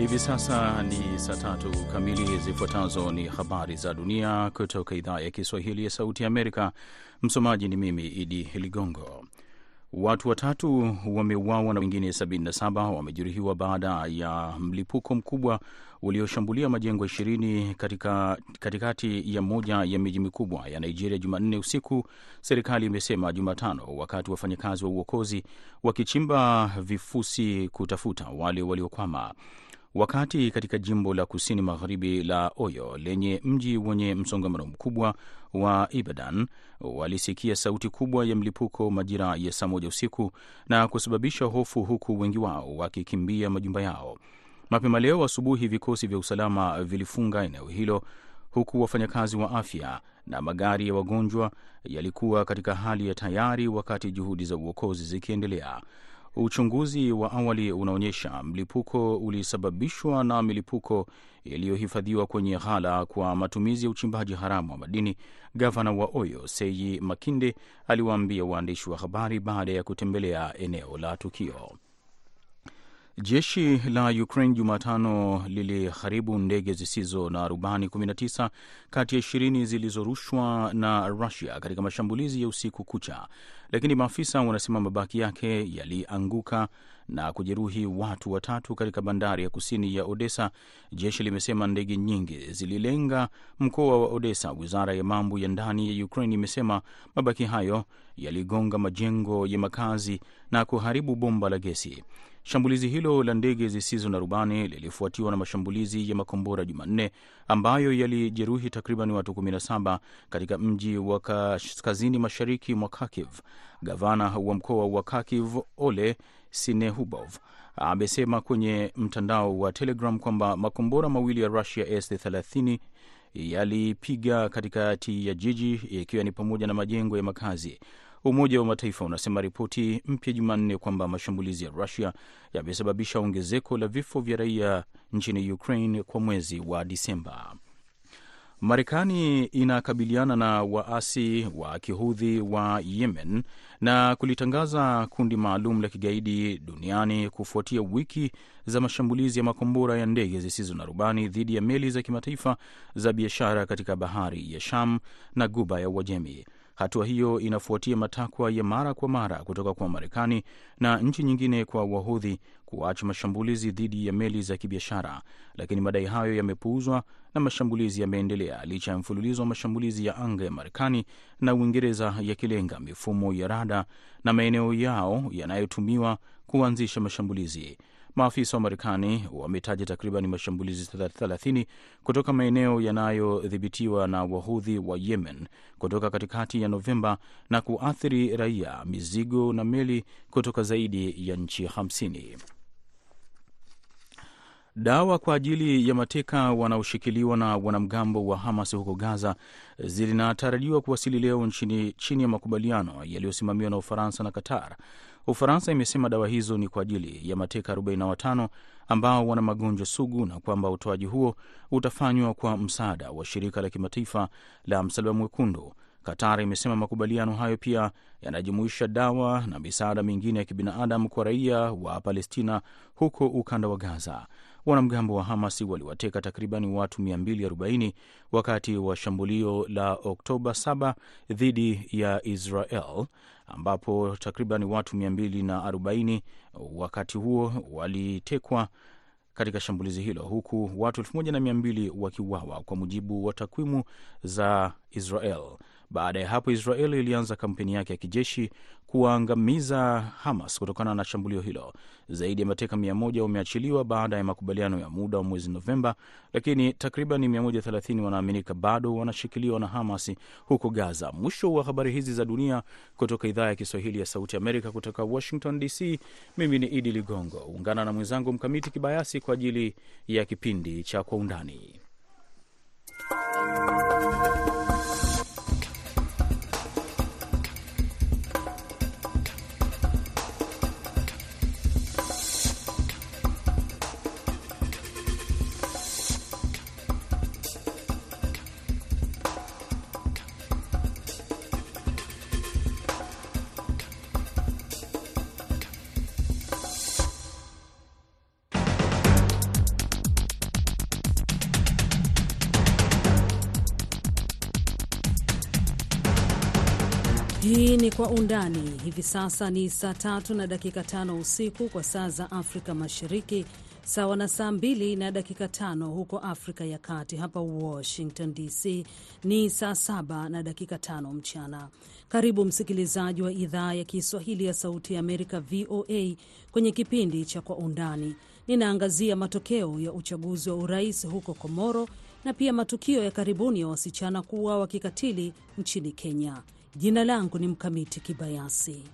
Hivi sasa ni saa tatu kamili. Zifuatazo ni habari za dunia kutoka idhaa ya Kiswahili ya Sauti ya Amerika. Msomaji ni mimi Idi Ligongo. Watu watatu wameuawa na wengine 77 wamejeruhiwa baada ya mlipuko mkubwa ulioshambulia majengo ishirini katika katikati ya moja ya miji mikubwa ya Nigeria Jumanne usiku, serikali imesema Jumatano, wakati wafanyakazi wa uokozi wakichimba vifusi kutafuta wale waliokwama. Wakati katika jimbo la kusini magharibi la Oyo lenye mji wenye msongamano mkubwa wa Ibadan walisikia sauti kubwa ya mlipuko majira ya saa moja usiku na kusababisha hofu, huku wengi wao wakikimbia majumba yao. Mapema leo asubuhi, vikosi vya usalama vilifunga eneo hilo, huku wafanyakazi wa afya na magari ya wagonjwa yalikuwa katika hali ya tayari, wakati juhudi za uokozi zikiendelea. Uchunguzi wa awali unaonyesha mlipuko ulisababishwa na milipuko iliyohifadhiwa kwenye ghala kwa matumizi ya uchimbaji haramu wa madini. Gavana wa Oyo Seyi Makinde aliwaambia waandishi wa habari baada ya kutembelea eneo la tukio. Jeshi la Ukraine Jumatano liliharibu ndege zisizo na rubani 19 kati ya 20 zilizorushwa na Russia katika mashambulizi ya usiku kucha, lakini maafisa wanasema mabaki yake yalianguka na kujeruhi watu watatu katika bandari ya kusini ya Odessa. Jeshi limesema ndege nyingi zililenga mkoa wa Odessa. Wizara ya mambo ya ndani ya Ukraine imesema mabaki hayo yaligonga majengo ya makazi na kuharibu bomba la gesi. Shambulizi hilo la ndege zisizo na rubani lilifuatiwa na mashambulizi ya makombora Jumanne ambayo yalijeruhi takriban watu 17 katika mji wa kaskazini mashariki mwa Kharkiv. Gavana wa mkoa wa Kharkiv Ole Sinehubov amesema kwenye mtandao wa Telegram kwamba makombora mawili ya Rusia S-30 yalipiga katikati ya jiji ikiwa ni pamoja na majengo ya makazi. Umoja wa Mataifa unasema ripoti mpya Jumanne kwamba mashambulizi ya Rusia yamesababisha ongezeko la vifo vya raia nchini Ukraine kwa mwezi wa Disemba. Marekani inakabiliana na waasi wa kihudhi wa Yemen na kulitangaza kundi maalum la kigaidi duniani kufuatia wiki za mashambulizi ya makombora ya ndege zisizo na rubani dhidi ya meli za kimataifa za biashara katika bahari ya Sham na guba ya Uajemi. Hatua hiyo inafuatia matakwa ya mara kwa mara kutoka kwa Marekani na nchi nyingine kwa Wahudhi kuacha mashambulizi dhidi ya meli za kibiashara, lakini madai hayo yamepuuzwa na mashambulizi yameendelea licha ya mfululizo wa mashambulizi ya anga ya Marekani na Uingereza yakilenga mifumo ya rada na maeneo yao yanayotumiwa kuanzisha mashambulizi. Maafisa wa Marekani wametaja takriban mashambulizi 30 kutoka maeneo yanayodhibitiwa na wahudhi wa Yemen kutoka katikati ya Novemba na kuathiri raia, mizigo na meli kutoka zaidi ya nchi 50. Dawa kwa ajili ya mateka wanaoshikiliwa na wanamgambo wa Hamas huko Gaza zinatarajiwa kuwasili leo nchini chini ya makubaliano yaliyosimamiwa na Ufaransa na Qatar. Ufaransa imesema dawa hizo ni kwa ajili ya mateka 45 ambao wana magonjwa sugu na kwamba utoaji huo utafanywa kwa msaada wa shirika la kimataifa la Msalaba Mwekundu. Qatar imesema makubaliano hayo pia yanajumuisha dawa na misaada mingine ya kibinadamu kwa raia wa Palestina huko ukanda wa Gaza. Wanamgambo wa Hamas waliwateka takriban watu 240 wakati wa shambulio la Oktoba 7 dhidi ya Israel ambapo takriban watu 240 wakati huo walitekwa katika shambulizi hilo huku watu 1200 wakiuawa kwa mujibu wa takwimu za Israel. Baada ya hapo, Israel ilianza kampeni yake ya kijeshi kuwaangamiza Hamas kutokana na shambulio hilo. Zaidi ya mateka 100 wameachiliwa baada ya makubaliano ya muda wa mwezi Novemba, lakini takriban 130 wanaaminika bado wanashikiliwa na Hamas huko Gaza. Mwisho wa habari hizi za dunia kutoka idhaa ya Kiswahili ya Sauti Amerika kutoka Washington DC. Mimi ni Idi Ligongo, ungana na mwenzangu Mkamiti Kibayasi kwa ajili ya kipindi cha Kwa Undani. Kwa Undani. Hivi sasa ni saa tatu na dakika tano usiku kwa saa za Afrika Mashariki, sawa na saa mbili na dakika tano huko Afrika ya Kati. Hapa Washington DC ni saa saba na dakika tano mchana. Karibu msikilizaji wa idhaa ya Kiswahili ya Sauti ya Amerika, VOA, kwenye kipindi cha Kwa Undani. Ninaangazia matokeo ya uchaguzi wa urais huko Komoro na pia matukio ya karibuni ya wasichana kuuawa kikatili nchini Kenya. Jina langu ni Mkamiti Kibayasi.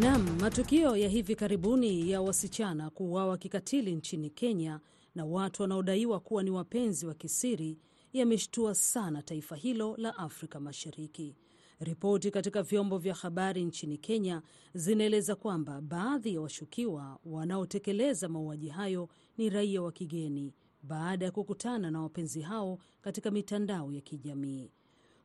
Nam, matukio ya hivi karibuni ya wasichana kuuawa kikatili nchini Kenya na watu wanaodaiwa kuwa ni wapenzi wa kisiri yameshtua sana taifa hilo la Afrika Mashariki. Ripoti katika vyombo vya habari nchini Kenya zinaeleza kwamba baadhi ya washukiwa wanaotekeleza mauaji hayo ni raia wa kigeni baada ya kukutana na wapenzi hao katika mitandao ya kijamii.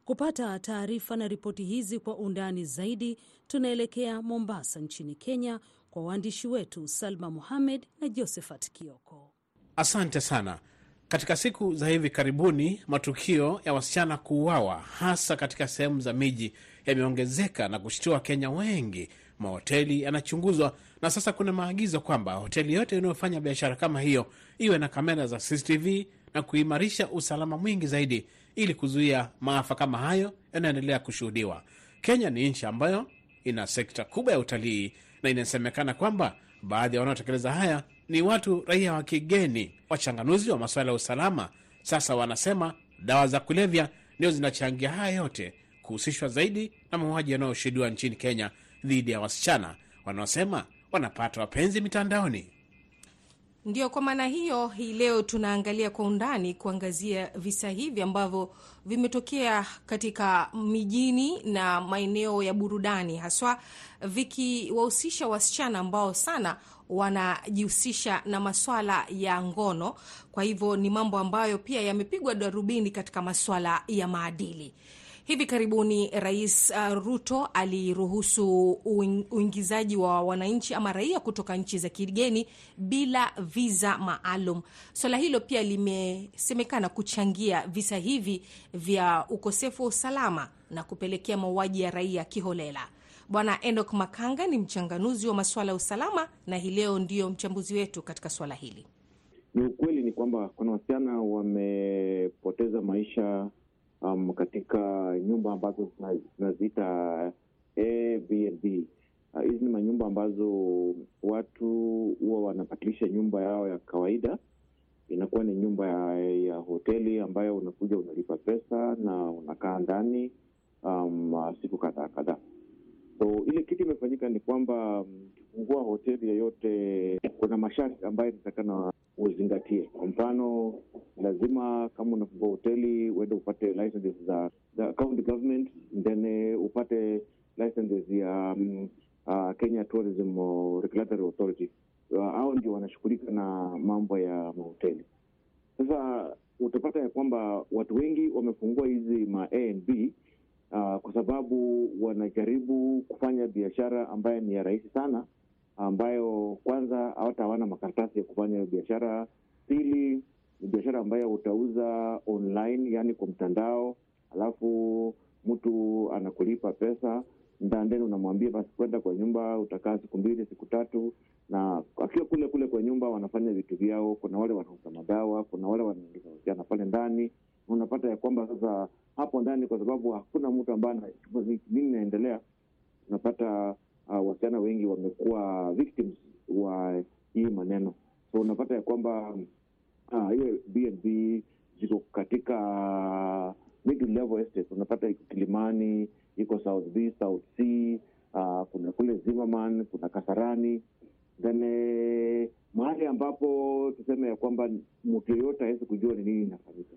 Kupata taarifa na ripoti hizi kwa undani zaidi, tunaelekea Mombasa nchini Kenya kwa waandishi wetu Salma Muhamed na Josephat Kioko. Asante sana. Katika siku za hivi karibuni matukio ya wasichana kuuawa hasa katika sehemu za miji yameongezeka na kushtua Wakenya wengi. Mahoteli yanachunguzwa na sasa kuna maagizo kwamba hoteli yote inayofanya biashara kama hiyo iwe na kamera za CCTV na kuimarisha usalama mwingi zaidi ili kuzuia maafa kama hayo yanayoendelea kushuhudiwa. Kenya ni nchi ambayo ina sekta kubwa ya utalii na inasemekana kwamba baadhi ya wanaotekeleza haya ni watu raia wa kigeni. Wachanganuzi wa masuala ya usalama sasa wanasema dawa za kulevya ndio zinachangia haya yote, kuhusishwa zaidi na mauaji yanayoshuhudiwa nchini Kenya dhidi ya wasichana wanaosema wanapata wapenzi mitandaoni. Ndio, kwa maana hiyo hii leo tunaangalia kwa undani kuangazia visa hivi ambavyo vimetokea katika mijini na maeneo ya burudani, haswa vikiwahusisha wasichana ambao sana wanajihusisha na maswala ya ngono. Kwa hivyo ni mambo ambayo pia yamepigwa darubini katika maswala ya maadili. Hivi karibuni Rais uh, Ruto aliruhusu uingizaji wa wananchi ama raia kutoka nchi za kigeni bila viza maalum. Swala hilo pia limesemekana kuchangia visa hivi vya ukosefu wa usalama na kupelekea mauaji ya raia kiholela. Bwana Enoch Makanga ni mchanganuzi wa masuala ya usalama na hii leo ndiyo mchambuzi wetu katika swala hili. Ni ukweli ni kwamba kuna wasichana wamepoteza maisha um, katika nyumba ambazo tunaziita Airbnb. Hizi uh, ni manyumba ambazo watu huwa wanabadilisha nyumba yao ya kawaida, inakuwa ni nyumba ya, ya hoteli ambayo unakuja unalipa pesa na unakaa ndani um, siku kadhaa kadhaa. So ile kitu imefanyika ni kwamba ukifungua hoteli yoyote kuna masharti ambayo inatakana uzingatie. Kwa mfano, lazima kama unafungua hoteli uende upate licenses za, za county government, then upate licenses ya um, uh, Kenya Tourism Regulatory Authority. Hao uh, ndio wanashughulika na mambo ya mahoteli. Sasa utapata ya kwamba watu wengi wamefungua hizi ma A&B Uh, kwa sababu wanajaribu kufanya biashara ambayo ni ya rahisi sana, ambayo kwanza hawata hawana makaratasi ya kufanya biashara. Pili ni biashara ambayo utauza online, yani kwa mtandao, alafu mtu anakulipa pesa ndandeni, unamwambia basi kwenda kwa nyumba, utakaa siku mbili siku tatu, na akiwa kule kule kwa nyumba wanafanya vitu vyao. Kuna wale wanauza madawa, kuna wale wanaingiza pale ndani unapata ya kwamba sasa hapo ndani, kwa sababu hakuna mtu ambaye anachukua nini inaendelea, unapata uh, wasichana wengi wamekuwa victims wa hii maneno. So unapata ya kwamba hiyo uh, BNB ziko katika middle level estates. Unapata iko Kilimani, iko South B, South C, uh, kuna kule Zimmerman, kuna Kasarani then eh, mahali ambapo tuseme ya kwamba mtu yeyote awezi kujua ni nini inafanyika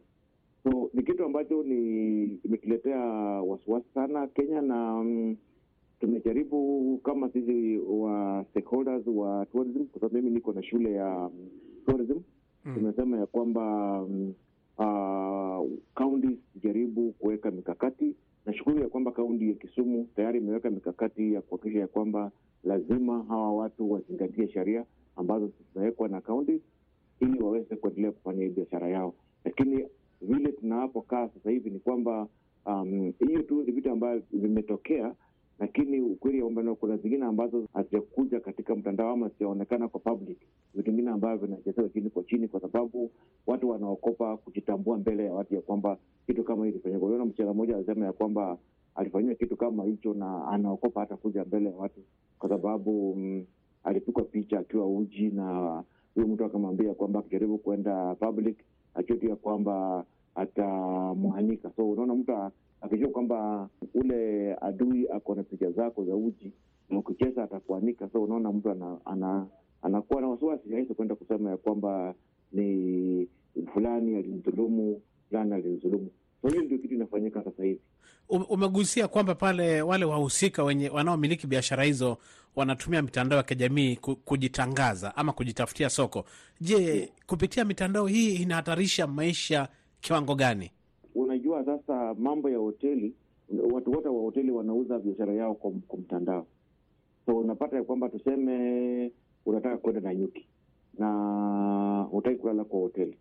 so ni kitu ambacho ni imetuletea wasiwasi sana Kenya na um, tumejaribu kama sisi wa stakeholders wa tourism, kwa sababu mimi niko na shule ya um, tourism mm. Tumesema ya kwamba um, uh, zijaribu kuweka mikakati. Nashukuru ya kwamba kaunti ya Kisumu tayari imeweka mikakati ya kuhakikisha ya kwamba lazima hawa watu wazingatie sheria ambazo zinawekwa na kaunti ili waweze kuendelea kufanya biashara yao. Lakini vile tunapokaa sasa hivi ni kwamba um, hiyo tu ni vitu ambavyo vimetokea, lakini ukweli kwamba kuna zingine ambazo hazijakuja katika mtandao ama hazijaonekana kwa public, vingine ambavyo vinachezewa chini kwa chini, kwa sababu watu wanaokopa kujitambua mbele ya watu ya kwamba kitu kama hii ilifanyika. Uliona mchana mmoja alisema ya kwamba alifanyiwa kitu kama hicho na anaokopa hata kuja mbele ya watu kwa sababu mm, alipigwa picha akiwa uji na huyo mtu akamwambia kwamba akijaribu kuenda public akiwa ya kwamba atamwanika. So unaona mtu akijua kwamba ule adui ako na picha zako za uji na ukicheza atakuanika. So unaona mtu ana, ana, anakuwa na wasiwasi rahisi kwenda kusema ya kwamba ni fulani alimdhulumu, fulani alimdhulumu. So hiyo ndio kitu inafanyika sasa hivi. Umegusia kwamba pale wale wahusika wenye wanaomiliki biashara hizo wanatumia mitandao ya kijamii kujitangaza ama kujitafutia soko. Je, kupitia mitandao hii inahatarisha maisha kiwango gani? Unajua, sasa mambo ya hoteli, watu wote wa hoteli wanauza biashara yao kwa, mtandao. So unapata ya kwamba tuseme unataka kwenda na nyuki na hutaki kulala kwa hoteli,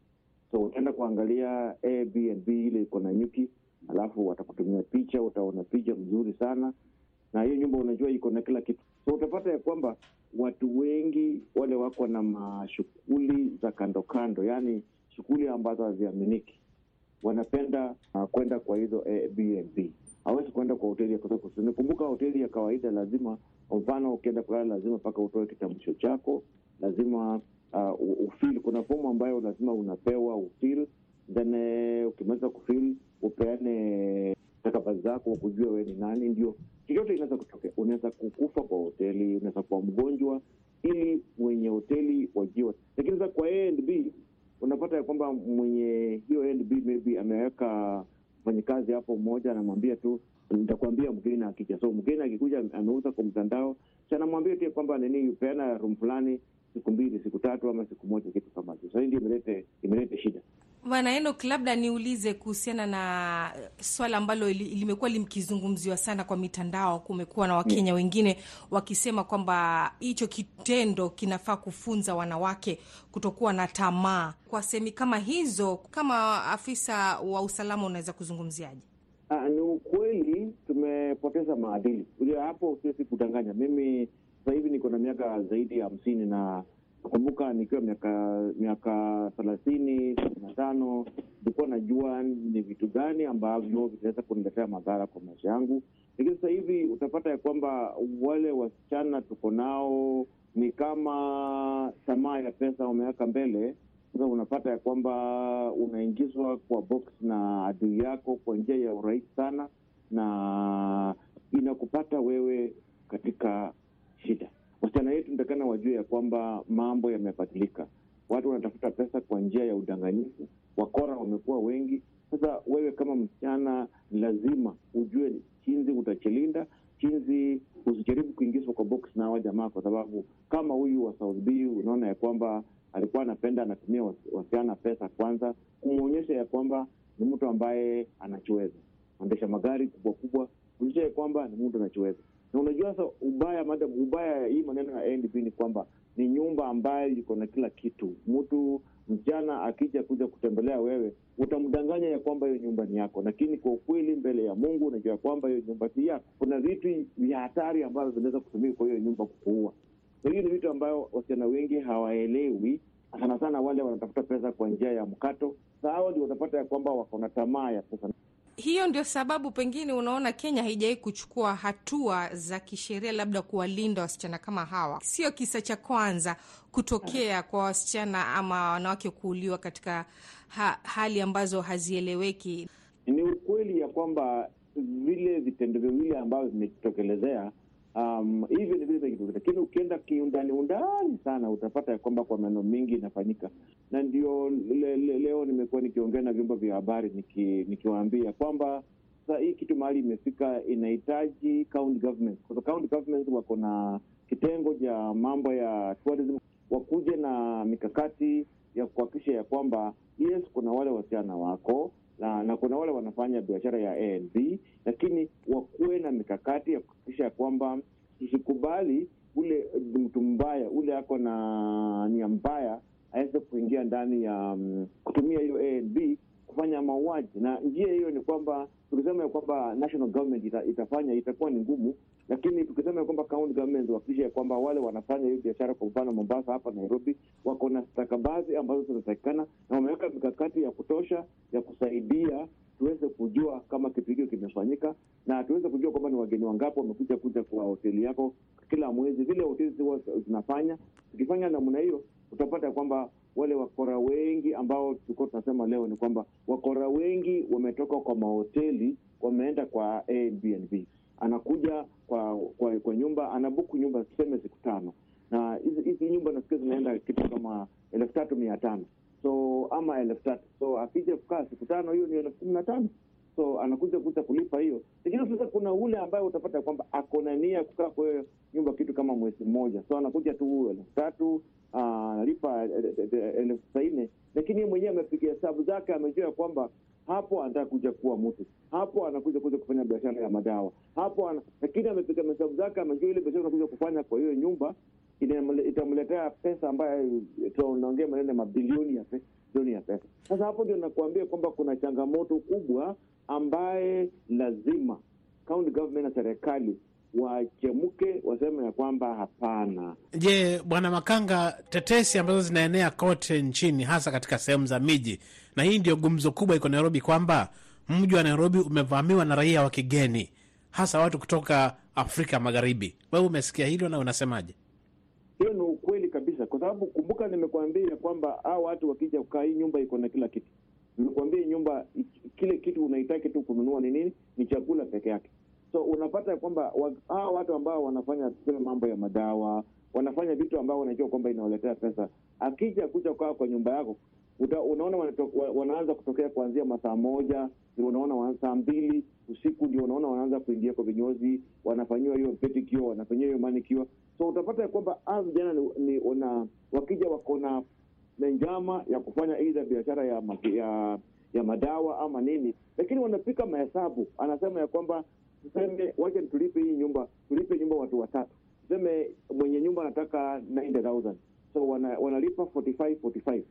so utaenda kuangalia Airbnb ile iko na nyuki alafu watakutumia picha, utaona picha mzuri sana, na hiyo nyumba unajua iko na kila kitu. So utapata ya kwamba watu wengi wale wako na mashughuli za kando kando, yaani shughuli ambazo haziaminiki, wanapenda uh, kwenda kwa hizo Airbnb. Hawezi kwenda kwa hoteli ya kumbuka, hoteli ya kawaida lazima, kwa mfano, ukienda kulala lazima mpaka utoe kitambulisho chako, lazima uh, ufil. Kuna fomu ambayo lazima unapewa ufil, then uh, ukimaliza kufil upeane stakabadhi zako kujua wewe ni nani. Ndio chochote inaweza kutokea, unaweza kukufa kwa hoteli, unaweza kuwa mgonjwa, ili mwenye hoteli wajua, Lakini sasa kwa A&B unapata ya kwamba mwenye hiyo NB maybe ameweka mfanyikazi hapo mmoja, anamwambia tu nitakuambia mgeni akija. So mgeni akikuja ameuza kwa mtandao, si anamwambia tu kwamba nini, peana room fulani siku mbili, siku tatu, ama siku moja, kitu kama hicho. Hii ndio imelete imelete shida. Bwana Enok, labda niulize kuhusiana na swala ambalo limekuwa limkizungumziwa sana kwa mitandao. Kumekuwa na Wakenya wengine wakisema kwamba hicho kitendo kinafaa kufunza wanawake kutokuwa na tamaa. Kwa sehemi kama hizo, kama afisa wa usalama, unaweza kuzungumziaje? Uh, ni ukweli tumepoteza maadili hapo, siwezi kudanganya. Mimi sasa hivi niko na miaka zaidi ya hamsini na nakumbuka nikiwa miaka miaka thelathini kumi na tano nilikuwa najua ni vitu gani ambavyo vitaweza kuniletea madhara kwa maisha yangu, lakini sasa hivi utapata ya kwamba wale wasichana tuko nao ni kama tamaa ya pesa wameweka mbele. Sasa unapata ya kwamba unaingizwa kwa box na adui yako kwa njia ya urahisi sana, na inakupata wewe katika shida. Wasichana wetu nitakana wajue ya kwamba mambo yamebadilika. Watu wanatafuta pesa kwa njia ya udanganyifu, wakora wamekuwa wengi. Sasa wewe kama msichana, lazima ujue jinsi utachilinda, jinsi usijaribu kuingizwa kwa box na hawa jamaa, kwa sababu kama huyu wa South B unaona ya kwamba alikuwa anapenda anatumia wasichana pesa kwanza kumwonyesha ya kwamba ni mtu ambaye anachiweza, anaendesha magari kubwa kubwa, kuonyesha ya kwamba ni mtu anachiweza na unajua sasa, ubaya madam, ubaya hii maneno ya NDP ni kwamba ni nyumba ambayo iko na kila kitu. Mtu mchana akija kuja kutembelea wewe, utamdanganya ya kwamba hiyo nyumba ni yako, lakini kwa ukweli mbele ya Mungu unajua kwamba hiyo nyumba si yako. Kuna vitu vya hatari ambavyo vinaweza kutumika kwa hiyo nyumba kukuua. Hii ni vitu ambayo wasichana wengi hawaelewi, sana sana wale wanatafuta pesa kwa njia ya mkato. Sawa, ndio utapata ya kwamba wako na tamaa ya pesa hiyo ndio sababu pengine unaona Kenya haijawai kuchukua hatua za kisheria labda kuwalinda wasichana kama hawa. Sio kisa cha kwanza kutokea kwa wasichana ama wanawake kuuliwa katika ha hali ambazo hazieleweki. Ni ukweli ya kwamba vile vitendo viwili ambavyo vimetokelezea um, hivi ni vile, lakini ukienda kiundani undani sana utapata ya kwamba kwa maneno mengi inafanyika, na ndio le, le, leo nimekuwa nikiongea na vyombo vya habari niki, nikiwaambia kwamba sasa hii kitu mahali imefika inahitaji county government, kwa county government wako na kitengo cha mambo ya tourism, wakuje na mikakati ya kuhakikisha ya kwamba yes, kuna wale wasichana wako na, na kuna wale wanafanya biashara ya ANZ, lakini wakuwe na mikakati ya kuhakikisha kwamba tusikubali ule mtu mbaya ule ako na nia mbaya aweze kuingia ndani ya um, kutumia hiyo ANZ kufanya mauaji, na njia hiyo ni kwamba tukisema ya kwamba national government ita, itafanya itakuwa ni ngumu, lakini tukisema kwamba county government wahakikishe ya kwamba wale wanafanya hiyo biashara, kwa mfano Mombasa hapa Nairobi, wako na stakabadhi ambazo zinatakikana na wameweka mikakati ya kutosha ya kusaidia tuweze kujua kama kitu hicho kimefanyika na tuweze kujua kwamba ni wageni wangapi wamekuja kuja kwa hoteli yako kila mwezi, vile hoteli zinafanya. Tukifanya namna hiyo, utapata kwamba wale wakora wengi ambao tulikuwa tunasema leo ni kwamba wakora wengi wametoka kwa mahoteli wameenda kwa Airbnb. Anakuja kwa kwa, kwa nyumba anabuku nyumba tuseme siku tano, na hizi nyumba nasikia zinaenda kitu kama elfu tatu mia tano. So ama elfu tatu. So akija kukaa siku tano, hiyo ni elfu kumi na tano. So anakuja kuja kulipa hiyo. Lakini sasa kuna ule ambaye utapata kwamba ako na nia kukaa kwa nyumba kitu kama mwezi mmoja, so anakuja tu elfu tatu analipa elfu tisaini, lakini mwenyewe amepiga hesabu zake, amejua kwamba hapo anataka kuja kuwa mtu, hapo anakuja kuja kufanya biashara ya madawa hapo ana, lakini amepiga mahesabu zake, amejua ile biashara anakuja kufanya kwa hiyo nyumba itamletea pesa ambayo tunaongea maneno ya mabilioni ya pesa, bilioni ya pesa. Sasa hapo ndio nakuambia kwamba kuna changamoto kubwa ambaye lazima county government na serikali wachemke waseme ya kwamba hapana. Je, Bwana Makanga, tetesi ambazo zinaenea kote nchini hasa katika sehemu za miji, na hii ndio gumzo kubwa iko Nairobi, kwamba mji wa Nairobi umevamiwa na raia wa kigeni, hasa watu kutoka Afrika Magharibi. Wewe umesikia hilo na unasemaje? Hiyo ni ukweli kabisa, kwa sababu kumbuka, nimekuambia kwamba hao watu wakija kukaa, hii nyumba iko na kila kitu. Nimekuambia nyumba, kile kitu unahitaki tu kununua ni nini? Ni chakula peke yake. So unapata kwamba hawa watu ambao wanafanya tuseme mambo ya madawa, wanafanya vitu ambao wanajua kwamba inawaletea pesa, akija kuja kaa kwa nyumba yako uta, unaona wanaanza kutokea kuanzia masaa moja, unaona saa mbili usiku ndio unaona wanaanza kuingia kwa vinyozi, wanafanyiwa hiyo pedicure, wanafanyiwa hiyo manicure. So utapata kwamba a vijana ni, ni una, wakija wako na njama ya kufanya aidha biashara ya, ya ya madawa ama nini, lakini wanapika mahesabu, anasema ya kwamba tuseme wacha tulipe hii nyumba, tulipe nyumba watu watatu, tuseme mwenye nyumba anataka 90000 so wana, wanalipa 45 45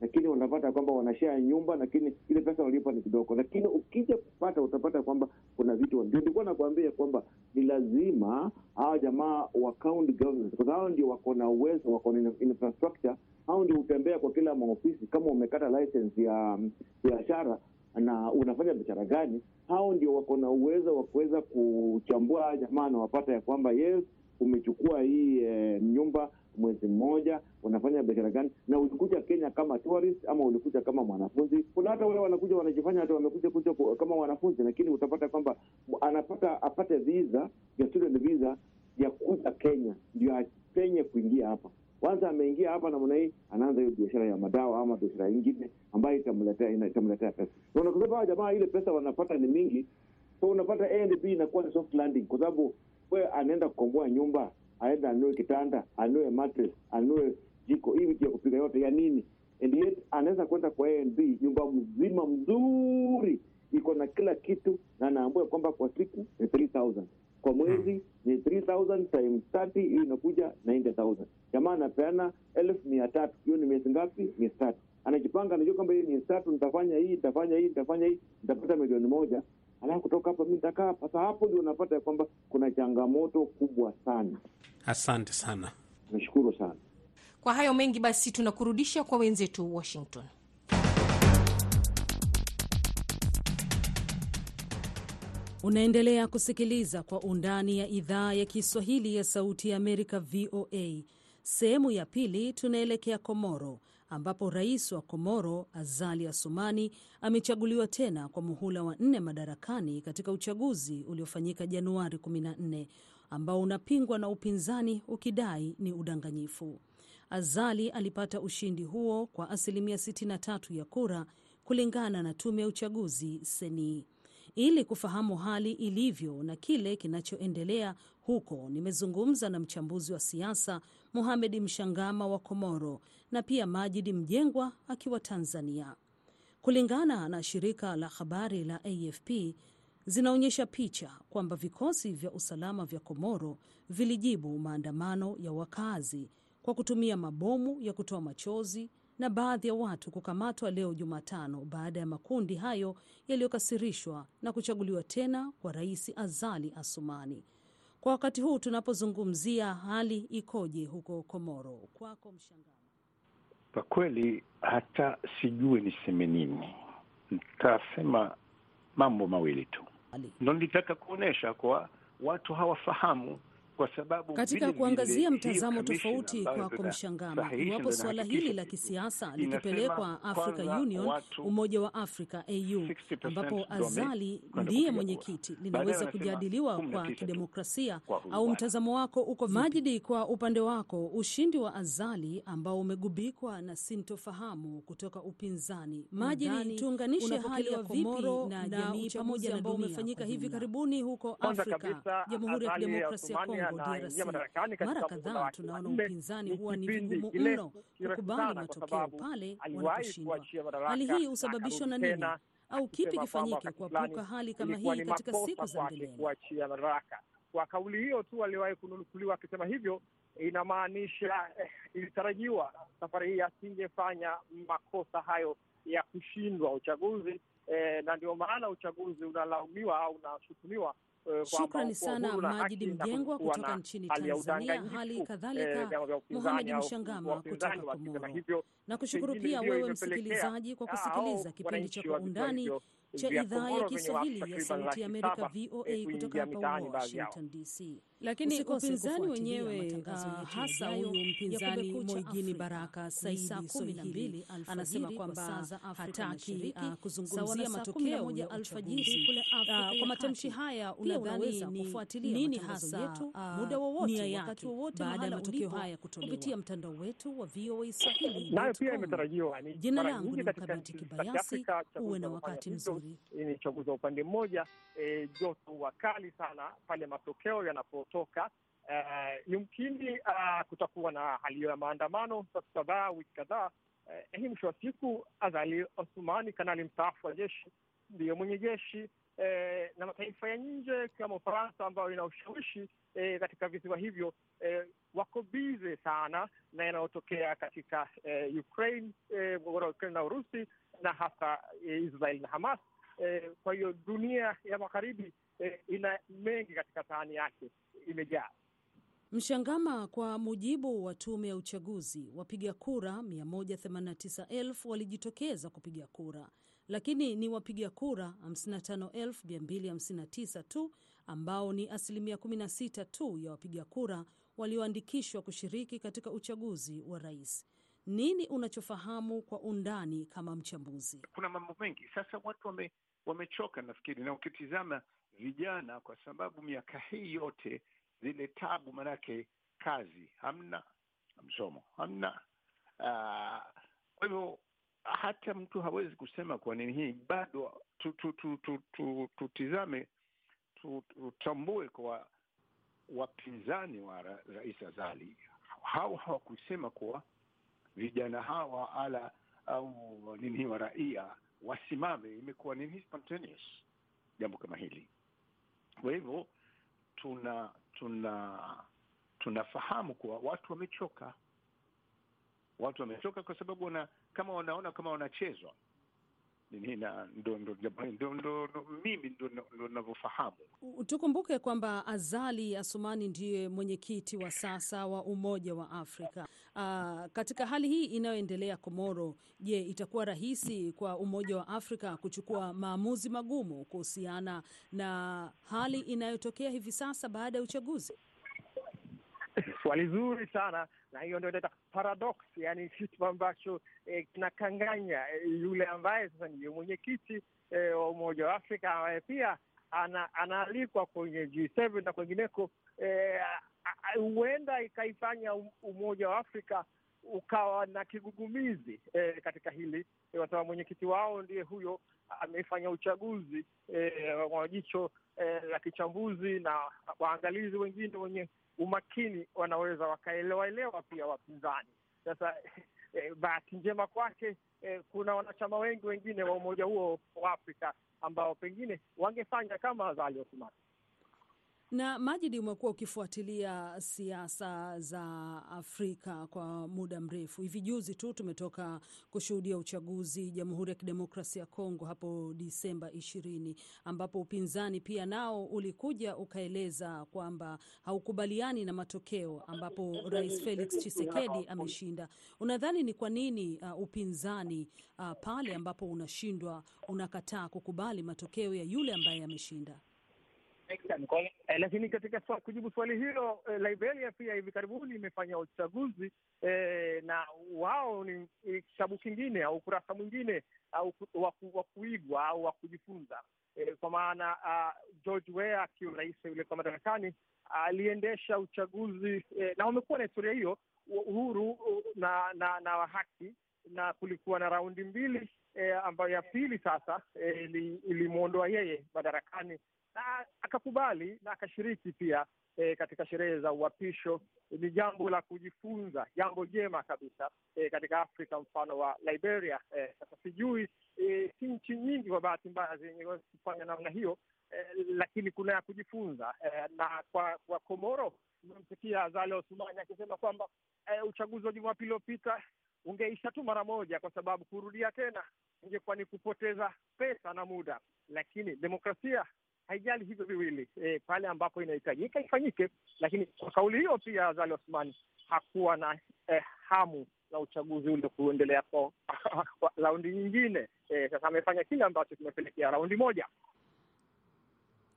lakini wanapata kwamba wanashare nyumba, lakini ile pesa wanalipa ni kidogo. Lakini ukija kupata utapata kwamba kuna vitu, ndio nilikuwa nakwambia kwamba ni lazima hawa jamaa wa county government, kwa sababu ndio wako na uwezo, wako na infrastructure, hao ndio hutembea kwa kila maofisi. Kama umekata license ya biashara na unafanya biashara gani, hao ndio wako na uwezo wa kuweza kuchambua jamaa na wapata ya kwamba yes, umechukua hii e, nyumba mwezi mmoja, unafanya biashara gani, na ulikuja Kenya kama tourist ama ulikuja kama mwanafunzi. Kuna hata wale wanakuja wanajifanya hata wamekuja kuja kama wanafunzi, lakini utapata kwamba anapata apate visa ya student visa ya kuja Kenya ndio apenye kuingia hapa. Kwanza ameingia hapa namna hii, anaanza hiyo biashara ya madawa ama biashara ingine ambayo itamletea itamletea pesa. Na kwa hawa jamaa ile pesa wanapata ni mingi, so unapata A and B inakuwa ni soft landing, kwa sababu wewe anaenda kukomboa nyumba aenda anue kitanda, anue mattress, anue jiko, hii vitu ya kupika yote ya nini, and yet anaweza kwenda kwa A&B nyumba mzima mzuri, iko na kila kitu, na naambua kwamba kwa siku ni 3000 kwa mwezi ni 3000 times 30, hiyo inakuja 90000. Jamaa anapeana elfu mia tatu. Hiyo ni miezi ngapi? Miezi tatu. Anajipanga, anajua kwamba hii miezi tatu nitafanya hii, nitafanya hii, nitafanya hii, nitapata milioni moja alafu kutoka hapa mi nitakaa. Sasa hapo ndio unapata ya kwamba kuna changamoto kubwa sana. Asante sana, nashukuru sana kwa hayo mengi. Basi tunakurudisha kwa wenzetu Washington. Unaendelea kusikiliza Kwa Undani ya idhaa ya Kiswahili ya Sauti ya Amerika, VOA. Sehemu ya pili, tunaelekea Komoro ambapo rais wa Komoro Azali Asumani amechaguliwa tena kwa muhula wa nne madarakani katika uchaguzi uliofanyika Januari 14 ambao unapingwa na upinzani ukidai ni udanganyifu. Azali alipata ushindi huo kwa asilimia 63 ya kura kulingana na tume ya uchaguzi Seni. Ili kufahamu hali ilivyo na kile kinachoendelea huko, nimezungumza na mchambuzi wa siasa Mohamed Mshangama wa Komoro na pia Majidi Mjengwa akiwa Tanzania. Kulingana na shirika la habari la AFP, zinaonyesha picha kwamba vikosi vya usalama vya Komoro vilijibu maandamano ya wakazi kwa kutumia mabomu ya kutoa machozi na baadhi ya watu kukamatwa leo Jumatano baada ya makundi hayo yaliyokasirishwa na kuchaguliwa tena kwa Rais Azali Asumani. Kwa wakati huu tunapozungumzia, hali ikoje huko Komoro? Kwako Mshangama. Kwa kweli hata sijui niseme nini. Nitasema mambo mawili tu, ndo nilitaka kuonyesha kwa watu hawafahamu kwa sababu katika kuangazia mtazamo tofauti kwako Mshangama, iwapo suala hili la kisiasa likipelekwa Africa Union, Umoja wa Afrika AU, ambapo Azali ndiye mwenyekiti, linaweza kujadiliwa kwa kidemokrasia kwa au mtazamo wako uko vipi? Majidi, kwa upande wako, ushindi wa Azali ambao umegubikwa na sintofahamu kutoka upinzani, Majidi, tuunganishe hali ya Komoro na jamii pamoja na ambao umefanyika hivi karibuni huko Afrika, Jamhuri ya Kidemokrasia ya Kongo anaingia DRC. Mara kadhaa tunaona upinzani huwa ni vigumu mno kukubali matokeo pale wanaposhindwa. Hali hii husababishwa na nini au kipi kifanyike kuepuka hali kama hii katika siku za mbeleni? kuachia madaraka. Kwa kauli hiyo tu aliwahi kunukuliwa akisema hivyo, inamaanisha eh, ilitarajiwa safari hii asingefanya makosa hayo ya kushindwa uchaguzi eh, na ndio maana uchaguzi unalaumiwa au unashutumiwa Shukrani sana Majidi Mjengwa kutoka nchini Tanzania, hali eh, kadhalika Muhamedi Mohamed Mshangama kutoka Komoro. Hivyo Na kushukuru pia wewe msikilizaji kwa kusikiliza kipindi cha Kwa Undani cha idhaa ya Kiswahili ya Sauti ya Amerika VOA eh, kutoka hapa. Washington DC. Lakini upinzani wenyewe uh, yetu hasa huyu mpinzani Moigini Baraka Saidi alfajiri anasema kwamba hataki uh, sawa kuzungumzia matokeo ya alfajiri uchaguzi. kule Afrika Uh, kwa matamshi haya unadhani ni kufuatilia nini hasa yetu, muda wowote, wakati wowote, baada ya matokeo haya kutolewa kupitia mtandao wetu wa VOA Swahili nayo pia imetarajiwa. Ni Jina langu ni Mkamiti Kibayasi. Uwe na wakati mzuri. ni chaguzi wa upande mmoja, e, joto huwa kali sana pale matokeo yanapotoka. Eh, yumkini uh, kutakuwa na hali hiyo ya maandamano siku kadhaa, wiki kadhaa. Hii hii mwisho wa siku Azali Osumani, kanali mstaafu wa jeshi, ndiyo mwenye jeshi eh, na mataifa ya nje kama Ufaransa ambayo ina ushawishi eh, katika visiwa hivyo eh, wako bize sana na yanayotokea katika eh, Ukraine, mgogoro wa Ukraine na Urusi na hasa eh, Israel na Hamas. Eh, kwa hiyo dunia ya magharibi eh, ina mengi katika sahani yake, imejaa Mshangama, kwa mujibu wa tume ya uchaguzi, wapiga kura 189,000 walijitokeza kupiga kura, lakini ni wapiga kura 55,259 tu ambao ni asilimia 16 tu ya wapiga kura walioandikishwa kushiriki katika uchaguzi wa rais. Nini unachofahamu kwa undani kama mchambuzi? kuna mambo mengi sasa watu wame, wamechoka nafikiri na ukitizama vijana kwa sababu miaka hii yote zile tabu manake kazi hamna msomo hamna Ah, kwa hivyo hata mtu hawezi kusema kwa nini hii bado tutizame tu, tu, tu, tu, tu- tutambue kwa wapinzani wa ra, rais Azali hao hawakusema kuwa vijana hawa ala au nini wa raia wasimame, imekuwa nini spontaneous jambo kama hili. Kwa hivyo tuna tuna tunafahamu kuwa watu wamechoka, watu wamechoka kwa sababu wana, kama wanaona kama wanachezwa mimi ndo ninavyofahamu. Tukumbuke kwamba Azali Asumani ndiye mwenyekiti wa sasa wa Umoja wa Afrika. Aa, katika hali hii inayoendelea Komoro, je, itakuwa rahisi kwa Umoja wa Afrika kuchukua maamuzi magumu kuhusiana na hali inayotokea hivi sasa baada ya uchaguzi? Swali zuri sana, na hiyo ndio inaita paradox, yani kitu ambacho eh, kinakanganya eh, yule ambaye sasa ndiyo mwenyekiti eh, wa Umoja wa Afrika ambaye pia ana, anaalikwa kwenye G7 na kwengineko eh, huenda ikaifanya um- Umoja wa Afrika ukawa na kigugumizi eh, katika hili eh, kwa sababu mwenyekiti wao ndiye huyo amefanya uchaguzi eh, wa jicho eh, la kichambuzi na waangalizi wengine wenye umakini wanaweza wakaelewaelewa pia wapinzani. Sasa eh, bahati njema kwake eh, kuna wanachama wengi wengine wa umoja huo wa Afrika ambao pengine wangefanya kama Azali Othman. Na Majidi, umekuwa ukifuatilia siasa za Afrika kwa muda mrefu. Hivi juzi tu tumetoka kushuhudia uchaguzi Jamhuri ya Kidemokrasia ya Kongo hapo Disemba ishirini, ambapo upinzani pia nao ulikuja ukaeleza kwamba haukubaliani na matokeo, ambapo Rais Felix Tshisekedi ameshinda. Unadhani ni kwa nini uh, upinzani uh, pale ambapo unashindwa unakataa kukubali matokeo ya yule ambaye ameshinda? Eh, lakini katika swa, kujibu swali hilo eh, Liberia pia hivi karibuni imefanya uchaguzi eh, na wao ni kitabu kingine au ukurasa mwingine au wa kuigwa au wa kujifunza. Eh, kwa maana uh, George Weah akiwa rais yule kwa madarakani aliendesha uh, uchaguzi eh, na wamekuwa na historia hiyo uhuru uh, na na na haki, na kulikuwa na raundi mbili eh, ambayo ya pili sasa eh, ilimwondoa yeye madarakani na akakubali na akashiriki pia e, katika sherehe za uapisho. Ni jambo la kujifunza, jambo jema kabisa e, katika Afrika, mfano wa Liberia. Sasa e, sijui e, si nchi nyingi kwa bahati mbaya zenye kufanya namna hiyo e, lakini kuna ya kujifunza e, na kwa, kwa Komoro umemsikia Azali Osumani akisema kwamba e, uchaguzi wa Jumapili uliopita ungeisha tu mara moja, kwa sababu kurudia tena ingekuwa ni kupoteza pesa na muda, lakini demokrasia haijali hivyo viwili e, pale ambapo inahitajika ifanyike. Lakini kwa kauli hiyo pia Azali Osman hakuwa na eh, hamu na uchaguzi ule kuendelea kwa raundi nyingine. E, sasa amefanya kile ambacho kimepelekea raundi moja.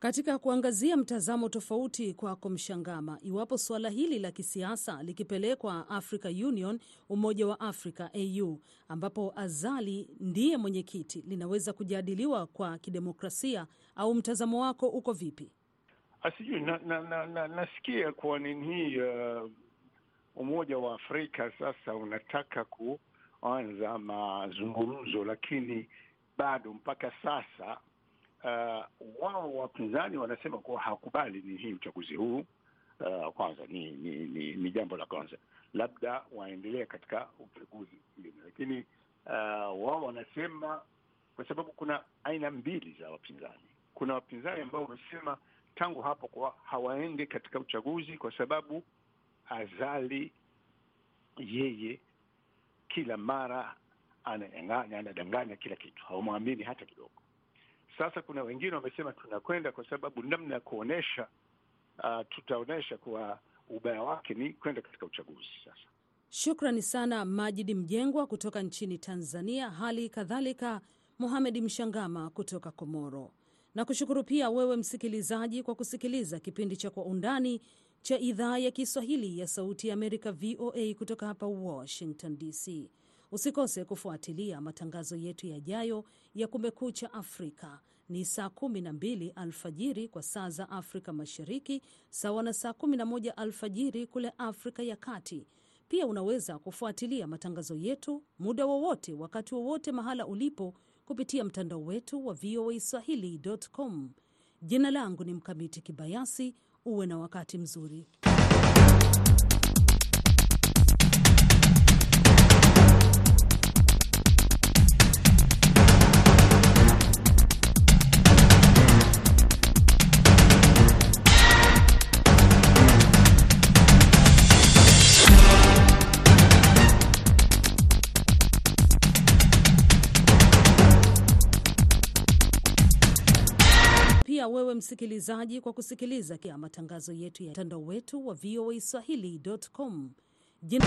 Katika kuangazia mtazamo tofauti kwako Mshangama, iwapo suala hili la kisiasa likipelekwa Africa Union, Umoja wa Afrika AU, ambapo Azali ndiye mwenyekiti, linaweza kujadiliwa kwa kidemokrasia au mtazamo wako uko vipi? Sijui na, na, na, na, nasikia kwa nini hii uh, Umoja wa Afrika sasa unataka kuanza mazungumzo, lakini bado mpaka sasa wao wapinzani wanasema kuwa hawakubali ni hii uchaguzi huu. Uh, kwanza ni ni, ni ni jambo la kwanza, labda waendelee katika uchaguzi mwingine, lakini uh, wao wanasema kwa sababu kuna aina mbili za wapinzani. Kuna wapinzani ambao wamesema tangu hapo kwa hawaende katika uchaguzi kwa sababu Azali yeye kila mara anadanganya, anadanganya kila kitu, hawamwamini hata kidogo. Sasa kuna wengine wamesema tunakwenda kwa sababu namna ya kuonyesha uh, tutaonyesha kuwa ubaya wake ni kwenda katika uchaguzi. Sasa shukrani sana Majidi Mjengwa kutoka nchini Tanzania, hali kadhalika Mohamed Mshangama kutoka Komoro, na kushukuru pia wewe msikilizaji kwa kusikiliza kipindi cha Kwa Undani cha idhaa ya Kiswahili ya Sauti ya Amerika, VOA, kutoka hapa Washington DC. Usikose kufuatilia matangazo yetu yajayo ya Kumekucha Afrika. Ni saa 12 alfajiri kwa saa za Afrika Mashariki, sawa na saa 11 alfajiri kule Afrika ya Kati. Pia unaweza kufuatilia matangazo yetu muda wowote, wakati wowote, mahala ulipo kupitia mtandao wetu wa VOA Swahili.com. Jina langu ni Mkamiti Kibayasi. Uwe na wakati mzuri. Wewe msikilizaji kwa kusikiliza matangazo yetu ya mtandao wetu wa VOA Swahili.com. Jina